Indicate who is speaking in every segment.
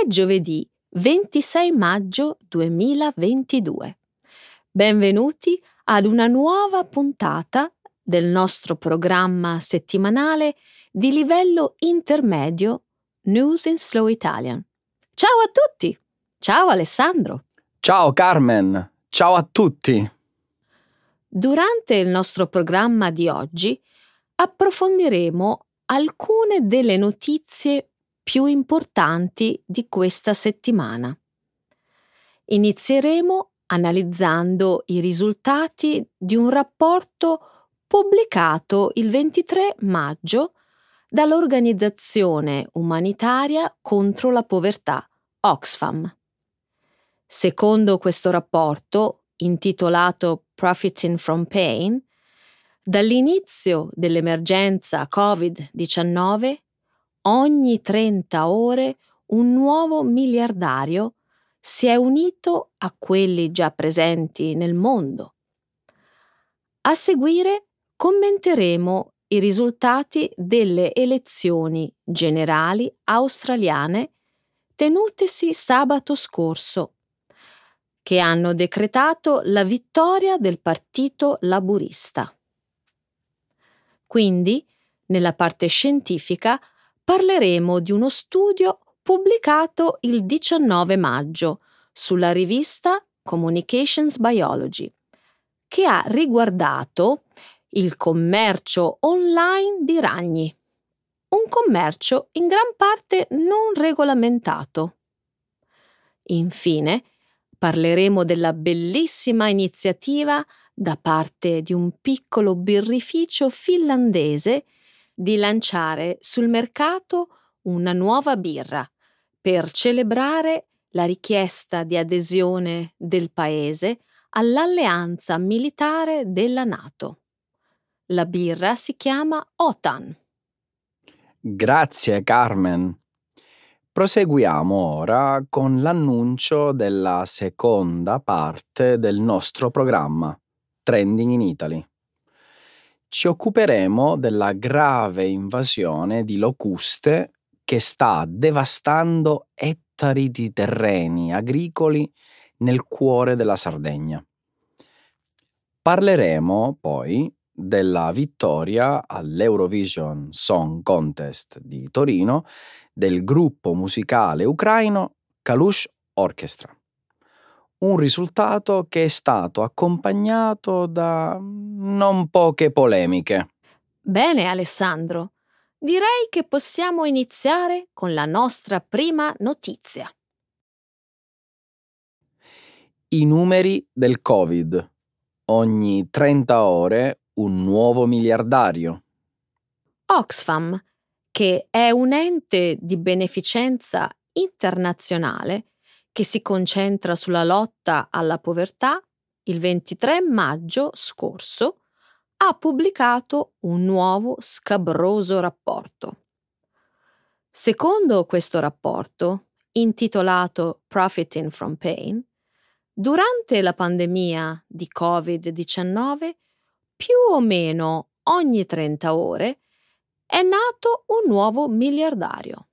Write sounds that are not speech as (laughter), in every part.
Speaker 1: È giovedì 26 maggio 2022. Benvenuti ad una nuova puntata del nostro programma settimanale di livello intermedio News in Slow Italian. Ciao a tutti! Ciao Alessandro!
Speaker 2: Ciao Carmen! Ciao a tutti!
Speaker 1: Durante il nostro programma di oggi approfondiremo alcune delle notizie più importanti di questa settimana. Inizieremo analizzando i risultati di un rapporto pubblicato il 23 maggio dall'organizzazione umanitaria contro la povertà Oxfam. Secondo questo rapporto, intitolato Profiting from Pain, dall'inizio dell'emergenza Covid-19, ogni 30 ore un nuovo miliardario si è unito a quelli già presenti nel mondo. A seguire commenteremo i risultati delle elezioni generali australiane tenutesi sabato scorso, che hanno decretato la vittoria del Partito Laburista. Quindi, nella parte scientifica, parleremo di uno studio pubblicato il 19 maggio sulla rivista Communications Biology, che ha riguardato il commercio online di ragni, un commercio in gran parte non regolamentato. Infine, parleremo della bellissima iniziativa da parte di un piccolo birrificio finlandese di lanciare sul mercato una nuova birra per celebrare la richiesta di adesione del paese all'alleanza militare della Nato. La birra si chiama OTAN.
Speaker 2: Grazie Carmen. Proseguiamo ora con l'annuncio della seconda parte del nostro programma. Trending in Italy. Ci occuperemo della grave invasione di locuste che sta devastando ettari di terreni agricoli nel cuore della Sardegna. Parleremo poi della vittoria all'Eurovision Song Contest di Torino del gruppo musicale ucraino Kalush Orchestra un risultato che è stato accompagnato da non poche polemiche.
Speaker 1: Bene, Alessandro. Direi che possiamo iniziare con la nostra prima notizia.
Speaker 2: I numeri del Covid. Ogni 30 ore un nuovo miliardario.
Speaker 1: Oxfam, che è un ente di beneficenza internazionale, che si concentra sulla lotta alla povertà, il 23 maggio scorso ha pubblicato un nuovo scabroso rapporto. Secondo questo rapporto, intitolato Profiting from Pain, durante la pandemia di Covid-19, più o meno ogni 30 ore, è nato un nuovo miliardario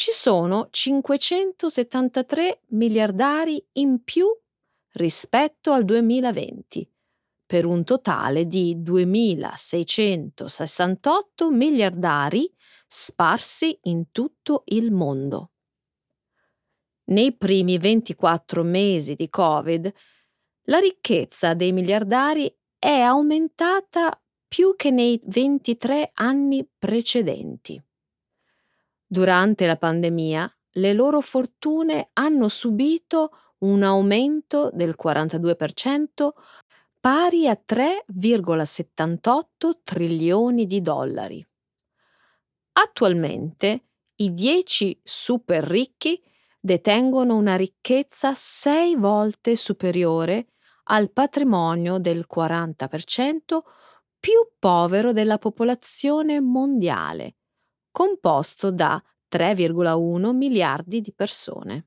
Speaker 1: ci sono 573 miliardari in più rispetto al 2020, per un totale di 2.668 miliardari sparsi in tutto il mondo. Nei primi 24 mesi di Covid, la ricchezza dei miliardari è aumentata più che nei 23 anni precedenti. Durante la pandemia le loro fortune hanno subito un aumento del 42% pari a 3,78 trilioni di dollari. Attualmente i 10 super ricchi detengono una ricchezza sei volte superiore al patrimonio del 40% più povero della popolazione mondiale composto da 3,1 miliardi di persone.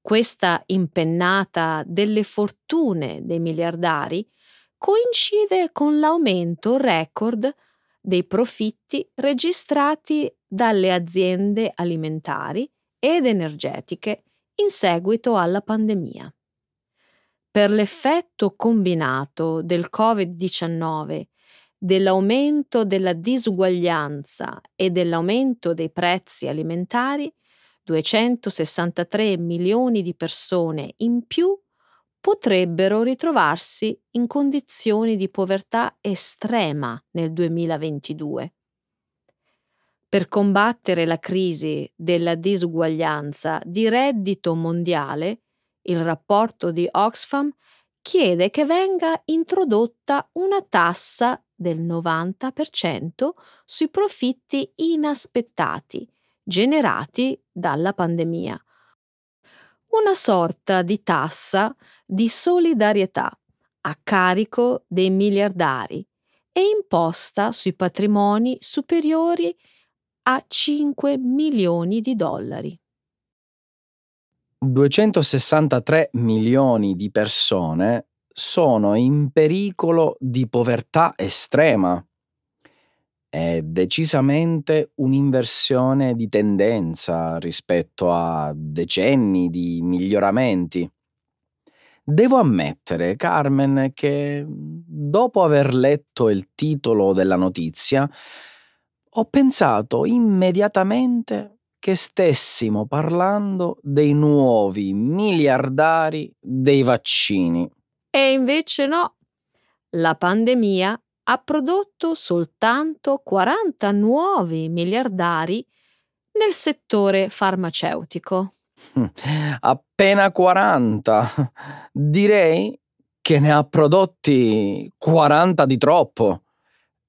Speaker 1: Questa impennata delle fortune dei miliardari coincide con l'aumento record dei profitti registrati dalle aziende alimentari ed energetiche in seguito alla pandemia. Per l'effetto combinato del Covid-19, dell'aumento della disuguaglianza e dell'aumento dei prezzi alimentari, 263 milioni di persone in più potrebbero ritrovarsi in condizioni di povertà estrema nel 2022. Per combattere la crisi della disuguaglianza di reddito mondiale, il rapporto di Oxfam chiede che venga introdotta una tassa del 90% sui profitti inaspettati generati dalla pandemia una sorta di tassa di solidarietà a carico dei miliardari e imposta sui patrimoni superiori a 5 milioni di dollari.
Speaker 2: 263 milioni di persone sono in pericolo di povertà estrema è decisamente un'inversione di tendenza rispetto a decenni di miglioramenti. Devo ammettere, Carmen, che dopo aver letto il titolo della notizia, ho pensato immediatamente che stessimo parlando dei nuovi miliardari dei vaccini.
Speaker 1: E invece no. La pandemia ha prodotto soltanto 40 nuovi miliardari nel settore farmaceutico.
Speaker 2: Appena 40. Direi che ne ha prodotti 40 di troppo.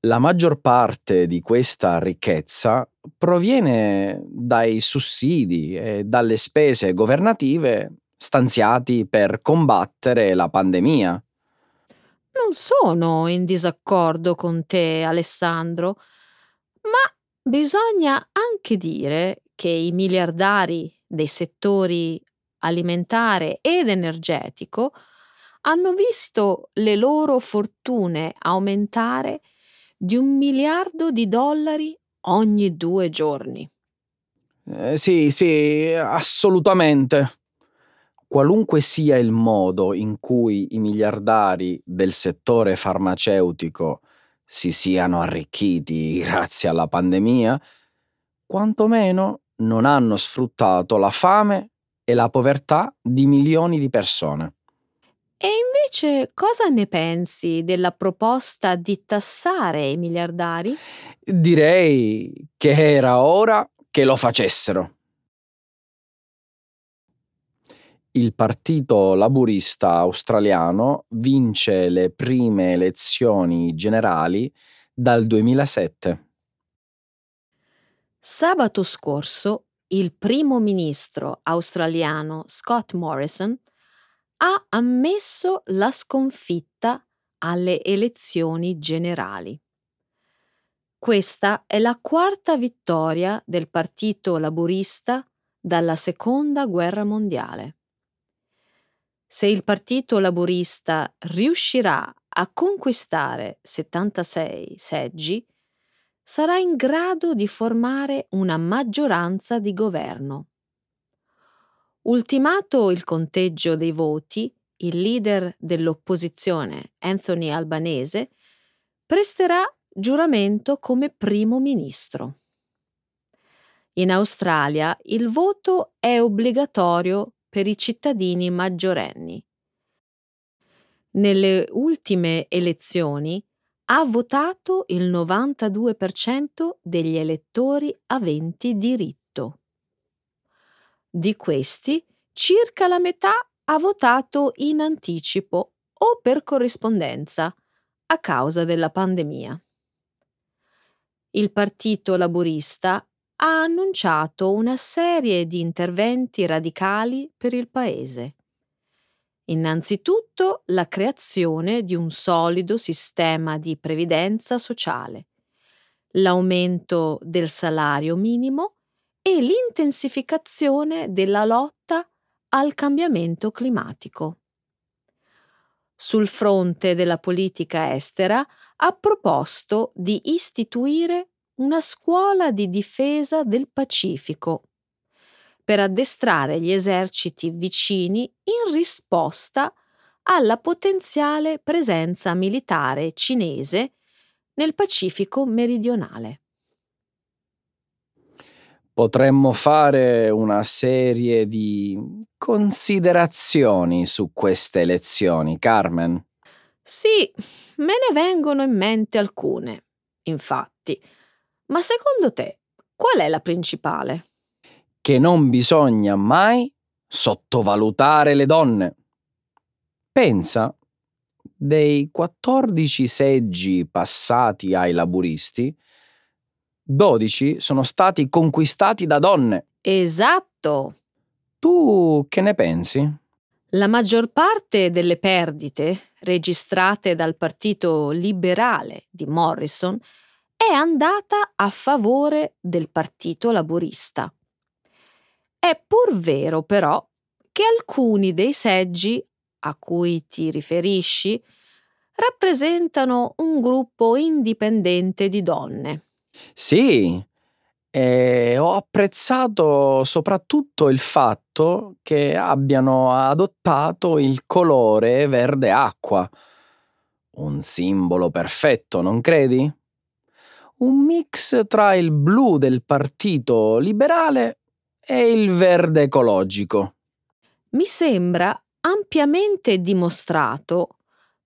Speaker 2: La maggior parte di questa ricchezza proviene dai sussidi e dalle spese governative stanziati per combattere la pandemia.
Speaker 1: Non sono in disaccordo con te, Alessandro, ma bisogna anche dire che i miliardari dei settori alimentare ed energetico hanno visto le loro fortune aumentare di un miliardo di dollari ogni due giorni.
Speaker 2: Eh, sì, sì, assolutamente. Qualunque sia il modo in cui i miliardari del settore farmaceutico si siano arricchiti (laughs) grazie alla pandemia, quantomeno non hanno sfruttato la fame e la povertà di milioni di persone.
Speaker 1: E invece cosa ne pensi della proposta di tassare i miliardari?
Speaker 2: Direi che era ora che lo facessero. Il Partito Laburista australiano vince le prime elezioni generali dal 2007.
Speaker 1: Sabato scorso il primo ministro australiano Scott Morrison ha ammesso la sconfitta alle elezioni generali. Questa è la quarta vittoria del Partito Laburista dalla Seconda Guerra Mondiale se il Partito Laburista riuscirà a conquistare 76 seggi, sarà in grado di formare una maggioranza di governo. Ultimato il conteggio dei voti, il leader dell'opposizione, Anthony Albanese, presterà giuramento come primo ministro. In Australia il voto è obbligatorio per i cittadini maggiorenni. Nelle ultime elezioni ha votato il 92% degli elettori aventi diritto. Di questi, circa la metà ha votato in anticipo o per corrispondenza a causa della pandemia. Il Partito Laburista ha annunciato una serie di interventi radicali per il Paese. Innanzitutto la creazione di un solido sistema di previdenza sociale, l'aumento del salario minimo e l'intensificazione della lotta al cambiamento climatico. Sul fronte della politica estera ha proposto di istituire una scuola di difesa del Pacifico per addestrare gli eserciti vicini in risposta alla potenziale presenza militare cinese nel Pacifico meridionale.
Speaker 2: Potremmo fare una serie di considerazioni su queste elezioni, Carmen.
Speaker 1: Sì, me ne vengono in mente alcune, infatti. Ma secondo te, qual è la principale?
Speaker 2: Che non bisogna mai sottovalutare le donne. Pensa, dei 14 seggi passati ai laburisti, 12 sono stati conquistati da donne.
Speaker 1: Esatto.
Speaker 2: Tu che ne pensi?
Speaker 1: La maggior parte delle perdite registrate dal Partito Liberale di Morrison è andata a favore del Partito Laburista. È pur vero però che alcuni dei seggi a cui ti riferisci rappresentano un gruppo indipendente di donne.
Speaker 2: Sì, e ho apprezzato soprattutto il fatto che abbiano adottato il colore verde acqua. Un simbolo perfetto, non credi? Un mix tra il blu del Partito Liberale e il verde ecologico.
Speaker 1: Mi sembra ampiamente dimostrato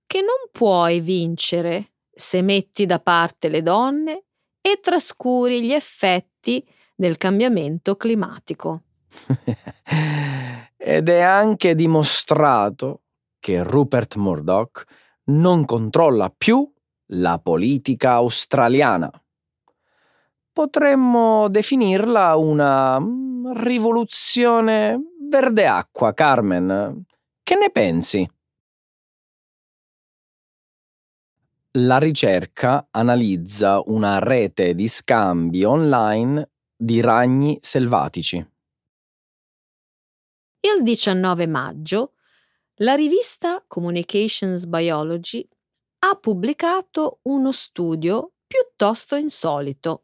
Speaker 1: che non puoi vincere se metti da parte le donne e trascuri gli effetti del cambiamento climatico. (laughs)
Speaker 2: Ed è anche dimostrato che Rupert Murdoch non controlla più la politica australiana. Potremmo definirla una mm, rivoluzione verde acqua, Carmen. Che ne pensi? La ricerca analizza una rete di scambi online di ragni selvatici.
Speaker 1: Il 19 maggio la rivista Communications Biology ha pubblicato uno studio piuttosto insolito.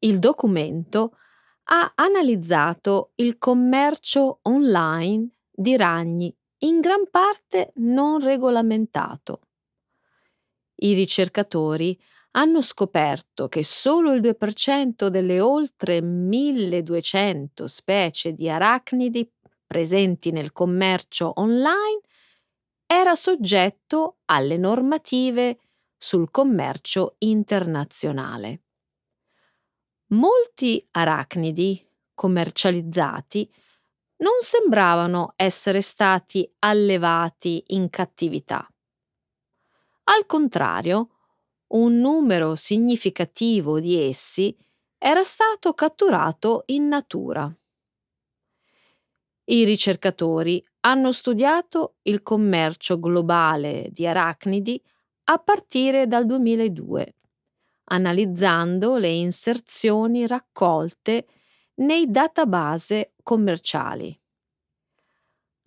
Speaker 1: Il documento ha analizzato il commercio online di ragni in gran parte non regolamentato i ricercatori hanno scoperto che solo il 2% delle oltre 1200 specie di arachnidi presenti nel commercio online era soggetto alle normative sul commercio internazionale. Molti arachnidi commercializzati non sembravano essere stati allevati in cattività. Al contrario, un numero significativo di essi era stato catturato in natura. I ricercatori hanno studiato il commercio globale di arachnidi a partire dal 2002, analizzando le inserzioni raccolte nei database commerciali.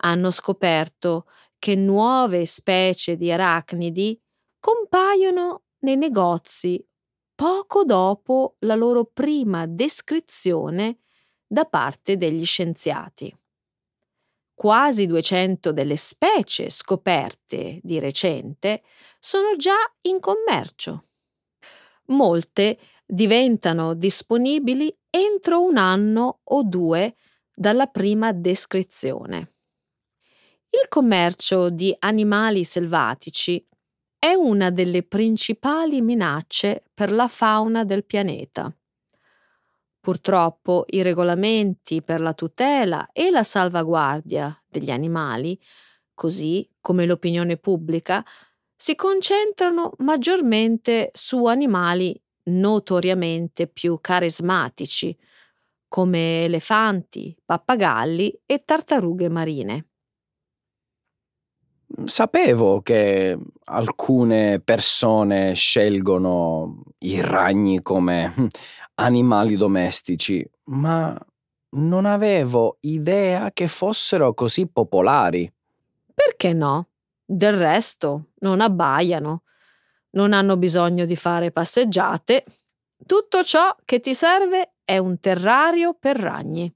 Speaker 1: Hanno scoperto che nuove specie di arachnidi compaiono nei negozi poco dopo la loro prima descrizione da parte degli scienziati. Quasi 200 delle specie scoperte di recente sono già in commercio. Molte diventano disponibili entro un anno o due dalla prima descrizione. Il commercio di animali selvatici è una delle principali minacce per la fauna del pianeta. Purtroppo i regolamenti per la tutela e la salvaguardia degli animali, così come l'opinione pubblica, si concentrano maggiormente su animali notoriamente più carismatici, come elefanti, pappagalli e tartarughe marine.
Speaker 2: Sapevo che alcune persone scelgono i ragni come animali domestici, ma non avevo idea che fossero così popolari.
Speaker 1: Perché no? Del resto non abbaiano, non hanno bisogno di fare passeggiate Tutto ciò che ti serve è un terrario per ragni.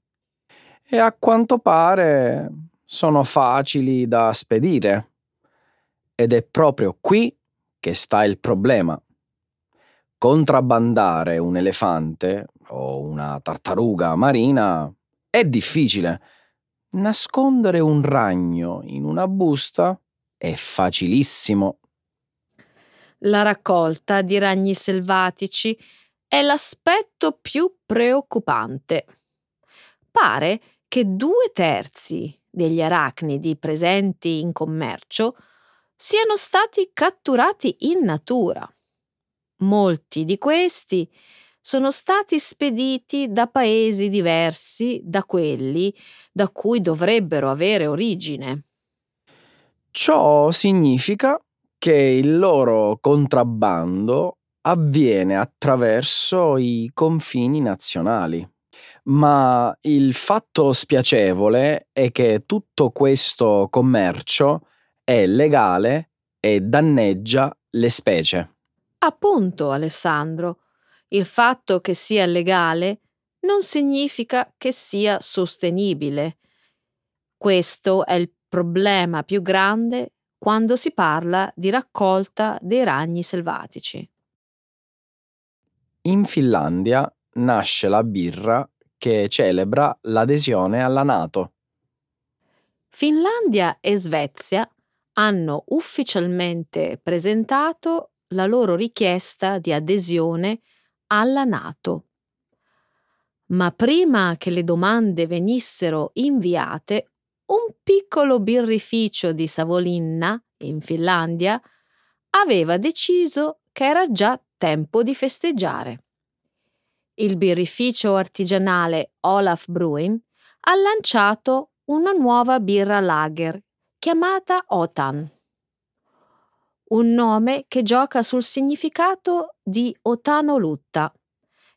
Speaker 2: E a quanto pare sono facili da spedire. Ed è proprio qui che sta il problema. Contrabbandare un elefante o una tartaruga marina è difficile. Nascondere un ragno in una busta è facilissimo.
Speaker 1: La raccolta di ragni selvatici è l'aspetto più preoccupante. Pare che due terzi degli arachnidi presenti in commercio siano stati catturati in natura. Molti di questi sono stati spediti da paesi diversi da quelli da cui dovrebbero avere origine.
Speaker 2: Ciò significa che il loro contrabbando avviene attraverso i confini nazionali. Ma il fatto spiacevole è che tutto questo commercio è legale e danneggia le specie.
Speaker 1: Appunto, Alessandro, il fatto che sia legale non significa che sia sostenibile. Questo è il problema più grande quando si parla di raccolta dei ragni selvatici.
Speaker 2: In Finlandia nasce la birra che celebra l'adesione alla Nato.
Speaker 1: Finlandia e Svezia hanno ufficialmente presentato la loro richiesta di adesione alla Nato. Ma prima che le domande venissero inviate, un piccolo birrificio di Savolinna, in Finlandia, aveva deciso che era già tempo di festeggiare. Il birrificio artigianale Olaf Bruin ha lanciato una nuova birra lager chiamata Otan. Un nome che gioca sul significato di Otanolutta,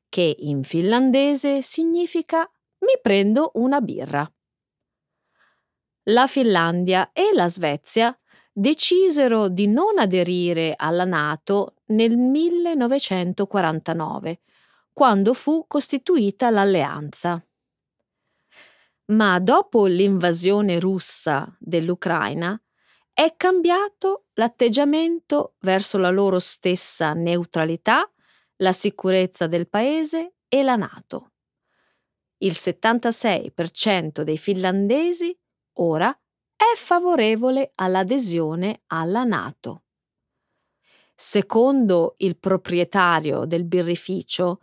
Speaker 1: che in finlandese significa mi prendo una birra. La Finlandia e la Svezia decisero di non aderire alla Nato nel 1949, quando fu costituita l'alleanza. Ma dopo l'invasione russa dell'Ucraina è cambiato l'atteggiamento verso la loro stessa neutralità, la sicurezza del paese e la Nato. Il 76% dei finlandesi ora è favorevole all'adesione alla Nato. Secondo il proprietario del birrificio,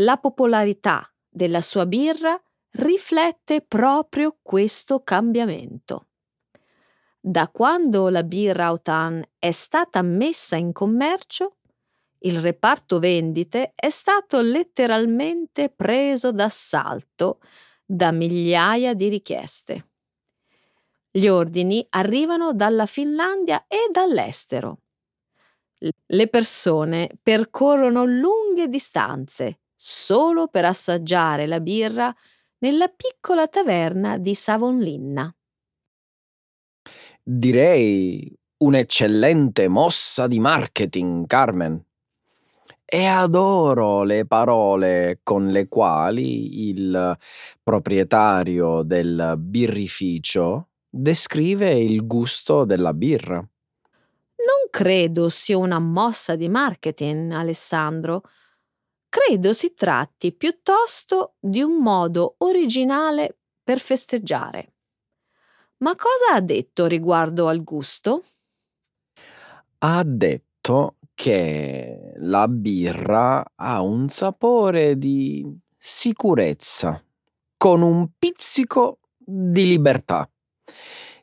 Speaker 1: la popolarità della sua birra riflette proprio questo cambiamento. Da quando la birra Autan è stata messa in commercio, il reparto vendite è stato letteralmente preso d'assalto da migliaia di richieste. Gli ordini arrivano dalla Finlandia e dall'estero. Le persone percorrono lunghe distanze solo per assaggiare la birra nella piccola taverna di Savonlinna.
Speaker 2: Direi un'eccellente mossa di marketing, Carmen. E adoro le parole con le quali il proprietario del birrificio descrive il gusto della birra.
Speaker 1: Non credo sia una mossa di marketing, Alessandro. Credo si tratti piuttosto di un modo originale per festeggiare. Ma cosa ha detto riguardo al gusto?
Speaker 2: Ha detto che la birra ha un sapore di sicurezza, con un pizzico di libertà.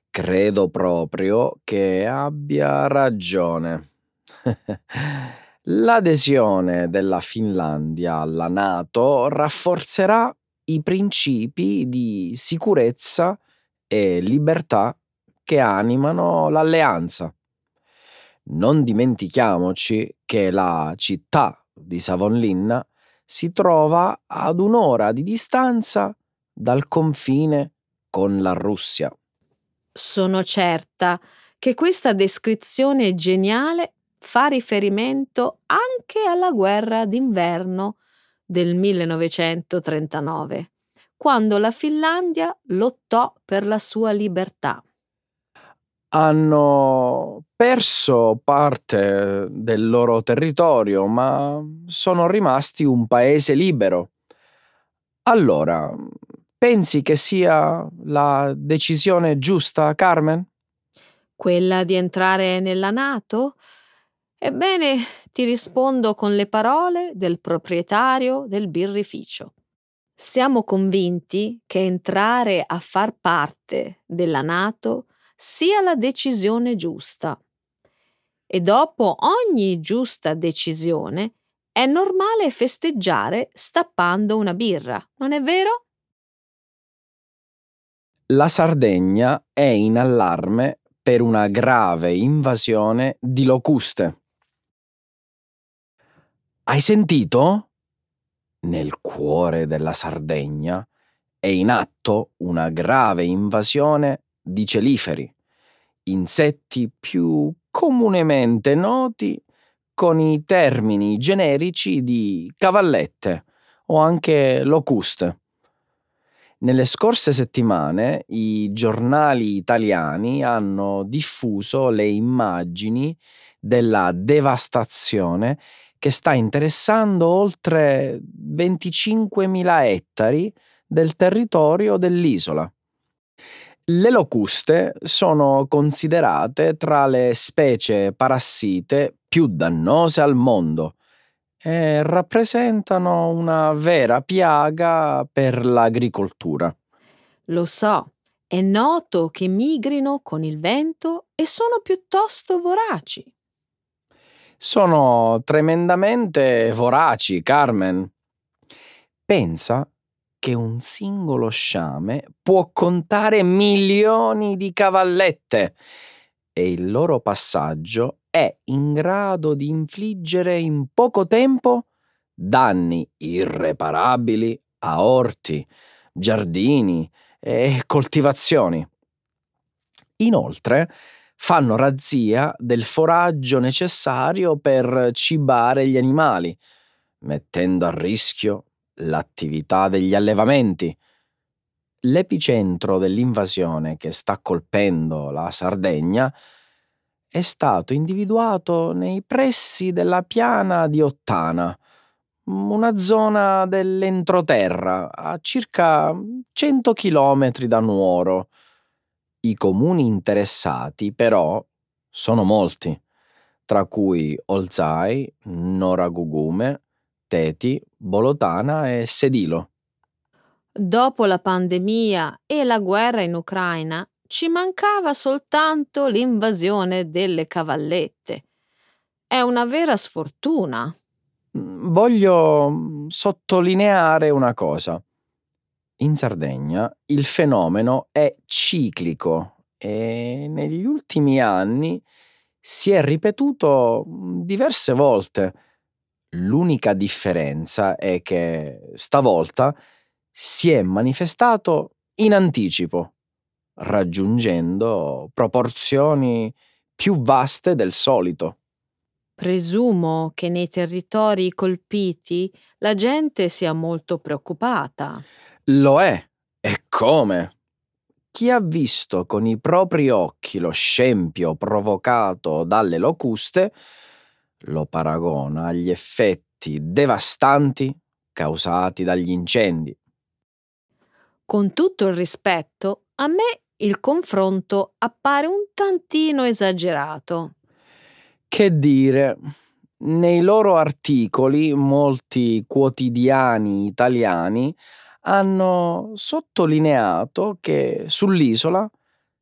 Speaker 2: Credo proprio che abbia ragione. (laughs) L'adesione della Finlandia alla Nato rafforzerà i principi di sicurezza e libertà che animano l'alleanza. Non dimentichiamoci che la città di Savonlinna si trova ad un'ora di distanza dal confine con la Russia.
Speaker 1: Sono certa che questa descrizione geniale fa riferimento anche alla guerra d'inverno del 1939, quando la Finlandia lottò per la sua libertà.
Speaker 2: Hanno perso parte del loro territorio, ma sono rimasti un paese libero. Allora, pensi che sia la decisione giusta, Carmen?
Speaker 1: Quella di entrare nella Nato? Ebbene, ti rispondo con le parole del proprietario del birrificio. Siamo convinti che entrare a far parte della Nato sia la decisione giusta. E dopo ogni giusta decisione è normale festeggiare stappando una birra, non è vero?
Speaker 2: La Sardegna è in allarme per una grave invasione di locuste. Hai sentito? Nel cuore della Sardegna è in atto una grave invasione di celiferi, insetti più comunemente noti con i termini generici di cavallette o anche locuste. Nelle scorse settimane i giornali italiani hanno diffuso le immagini della devastazione che sta interessando oltre 25.000 ettari del territorio dell'isola. Le locuste sono considerate tra le specie parassite più dannose al mondo e rappresentano una vera piaga per l'agricoltura.
Speaker 1: Lo so, è noto che migrino con il vento e sono piuttosto voraci.
Speaker 2: Sono tremendamente voraci, Carmen. Pensa che un singolo sciame può contare milioni di cavallette e il loro passaggio è in grado di infliggere in poco tempo danni irreparabili a orti, giardini e coltivazioni. Inoltre, fanno razzia del foraggio necessario per cibare gli animali, mettendo a rischio l'attività degli allevamenti. L'epicentro dell'invasione che sta colpendo la Sardegna è stato individuato nei pressi della piana di Ottana, una zona dell'entroterra a circa 100 km da Nuoro. I comuni interessati, però, sono molti, tra cui Olzai, Noragugume, Teti, Bolotana e Sedilo.
Speaker 1: Dopo la pandemia e la guerra in Ucraina, ci mancava soltanto l'invasione delle cavallette. È una vera sfortuna.
Speaker 2: Mm, voglio mm, sottolineare una cosa. In Sardegna il fenomeno è ciclico e negli ultimi anni si è ripetuto mm, diverse volte. L'unica differenza è che stavolta si è manifestato in anticipo raggiungendo proporzioni più vaste del solito.
Speaker 1: Presumo che nei territori colpiti la gente sia molto preoccupata.
Speaker 2: Lo è, e come? Chi ha visto con i propri occhi lo scempio provocato dalle locuste lo paragona agli effetti devastanti causati dagli incendi.
Speaker 1: Con tutto il rispetto, a me il confronto appare un tantino esagerato.
Speaker 2: Che dire, nei loro articoli molti quotidiani italiani hanno sottolineato che sull'isola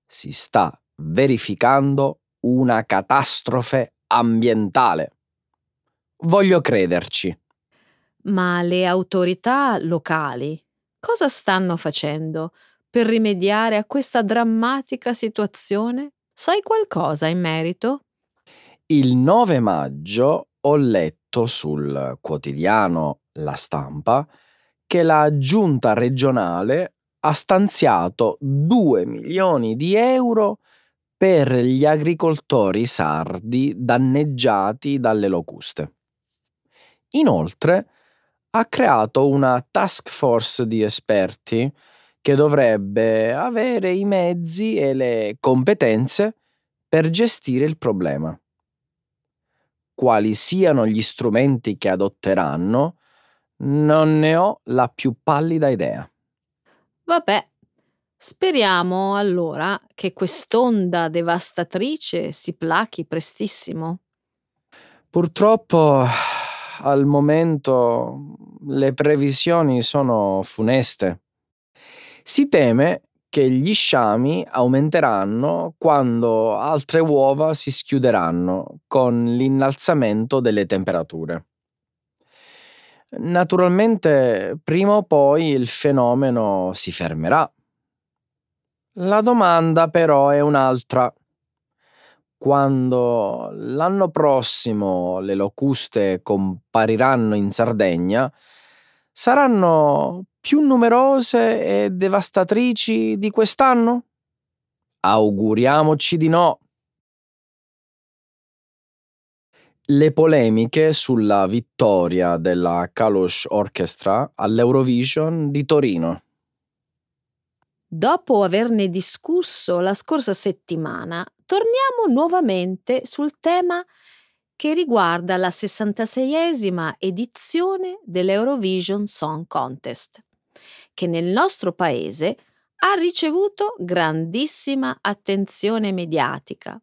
Speaker 2: si sta verificando una catastrofe ambientale. Voglio crederci.
Speaker 1: Ma le autorità locali cosa stanno facendo per rimediare a questa drammatica situazione? Sai qualcosa in merito?
Speaker 2: Il 9 maggio ho letto sul quotidiano La Stampa che la giunta regionale ha stanziato 2 milioni di euro per gli agricoltori sardi danneggiati dalle locuste. Inoltre ha creato una task force di esperti che dovrebbe avere i mezzi e le competenze per gestire il problema. Quali siano gli strumenti che adotteranno, non ne ho la più pallida idea.
Speaker 1: Vabbè, speriamo allora che quest'onda devastatrice si plachi prestissimo.
Speaker 2: Purtroppo al momento le previsioni sono funeste. Si teme che gli sciami aumenteranno quando altre uova si schiuderanno con l'innalzamento delle temperature. Naturalmente prima o poi il fenomeno si fermerà. La domanda però è un'altra. Quando l'anno prossimo le locuste compariranno in Sardegna, saranno più numerose e devastatrici di quest'anno? Auguriamoci di no. Le polemiche sulla vittoria della Kalush Orchestra all'Eurovision di Torino.
Speaker 1: Dopo averne discusso la scorsa settimana, torniamo nuovamente sul tema che riguarda la 66esima edizione dell'Eurovision Song Contest, che nel nostro paese ha ricevuto grandissima attenzione mediatica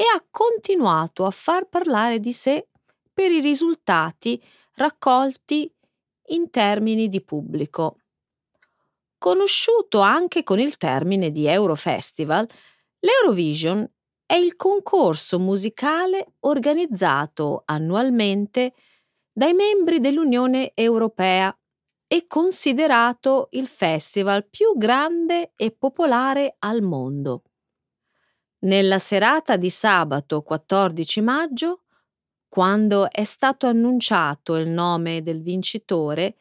Speaker 1: e ha continuato a far parlare di sé per i risultati raccolti in termini di pubblico. Conosciuto anche con il termine di Eurofestival, l'Eurovision è il concorso musicale organizzato annualmente dai membri dell'Unione Europea e considerato il festival più grande e popolare al mondo. Nella serata di sabato 14 maggio, quando è stato annunciato il nome del vincitore,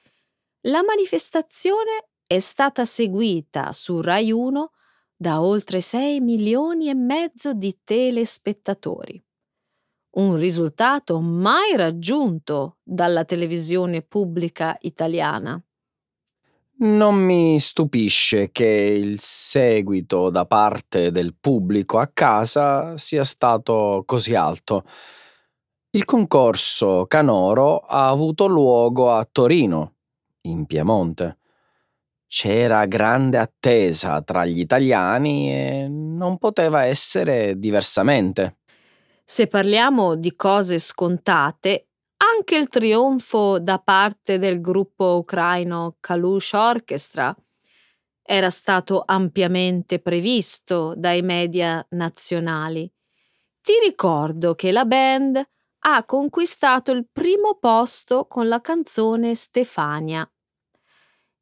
Speaker 1: la manifestazione è stata seguita su Rai 1 da oltre 6 milioni e mezzo di telespettatori. Un risultato mai raggiunto dalla televisione pubblica italiana.
Speaker 2: Non mi stupisce che il seguito da parte del pubblico a casa sia stato così alto. Il concorso canoro ha avuto luogo a Torino, in Piemonte c'era grande attesa tra gli italiani e non poteva essere diversamente.
Speaker 1: Se parliamo di cose scontate, anche il trionfo da parte del gruppo ucraino Kalush Orchestra era stato ampiamente previsto dai media nazionali. Ti ricordo che la band ha conquistato il primo posto con la canzone Stefania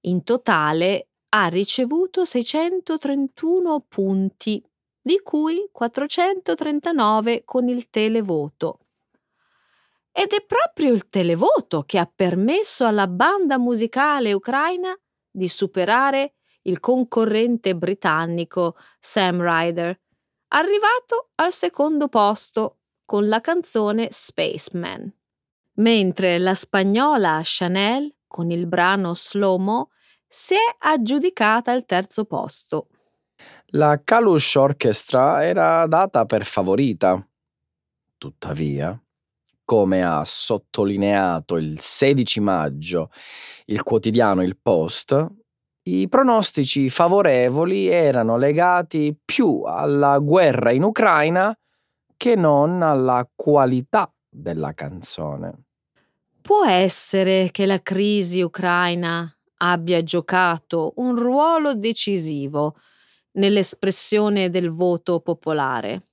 Speaker 1: in totale ha ricevuto 631 punti, di cui 439 con il televoto. Ed è proprio il televoto che ha permesso alla banda musicale ucraina di superare il concorrente britannico Sam Ryder, arrivato al secondo posto con la canzone Spaceman, mentre la spagnola Chanel con il brano Slow Mo si è aggiudicata il terzo posto.
Speaker 2: La Kalush Orchestra era data per favorita. Tuttavia, come ha sottolineato il 16 maggio il quotidiano Il Post, i pronostici favorevoli erano legati più alla guerra in Ucraina che non alla qualità della canzone.
Speaker 1: Può essere che la crisi ucraina abbia giocato un ruolo decisivo nell'espressione del voto popolare.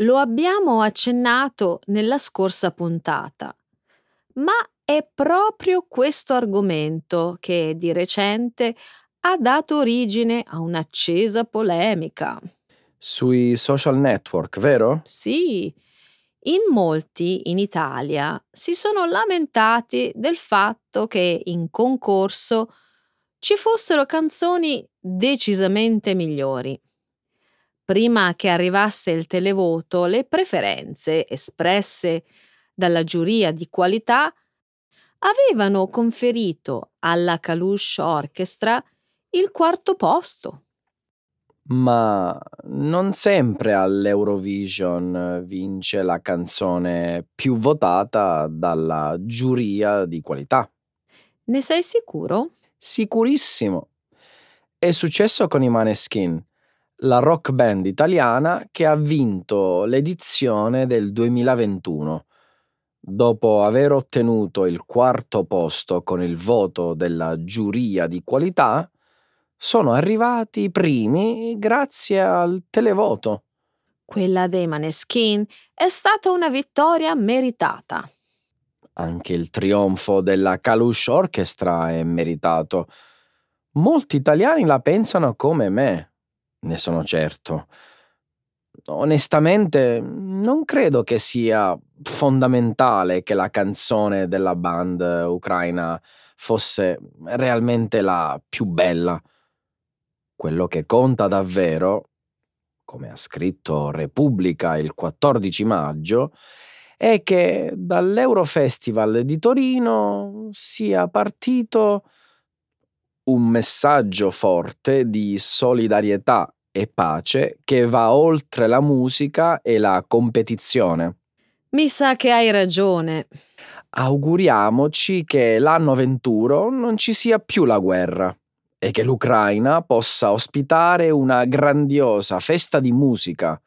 Speaker 1: Lo abbiamo accennato nella scorsa puntata, ma è proprio questo argomento che di recente ha dato origine a un'accesa polemica.
Speaker 2: Sui social network, vero?
Speaker 1: Sì, in molti in Italia si sono lamentati del fatto che in concorso ci fossero canzoni decisamente migliori. Prima che arrivasse il televoto, le preferenze espresse dalla giuria di qualità avevano conferito alla Kalush Orchestra il quarto posto.
Speaker 2: Ma non sempre all'Eurovision vince la canzone più votata dalla giuria di qualità.
Speaker 1: Ne sei sicuro?
Speaker 2: Sicurissimo. È successo con i Maneskin, la rock band italiana che ha vinto l'edizione del 2021. Dopo aver ottenuto il quarto posto con il voto della giuria di qualità, sono arrivati primi grazie al televoto.
Speaker 1: Quella dei Maneskin è stata una vittoria meritata.
Speaker 2: Anche il trionfo della Kalush Orchestra è meritato. Molti italiani la pensano come me, ne sono certo. Onestamente, non credo che sia fondamentale che la canzone della band ucraina fosse realmente la più bella. Quello che conta davvero, come ha scritto Repubblica il 14 maggio, è che dall'Eurofestival di Torino sia partito un messaggio forte di solidarietà e pace che va oltre la musica e la competizione.
Speaker 1: Mi sa che hai ragione.
Speaker 2: Auguriamoci che l'anno venturo non ci sia più la guerra e che l'Ucraina possa ospitare una grandiosa festa di musica,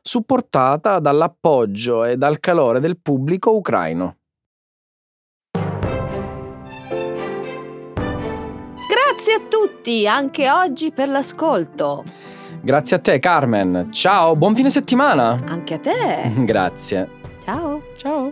Speaker 2: supportata dall'appoggio e dal calore del pubblico ucraino.
Speaker 1: Grazie a tutti anche oggi per l'ascolto.
Speaker 2: Grazie a te Carmen, ciao, buon fine settimana.
Speaker 1: Anche a te. (laughs)
Speaker 2: Grazie.
Speaker 1: Ciao.
Speaker 2: Ciao.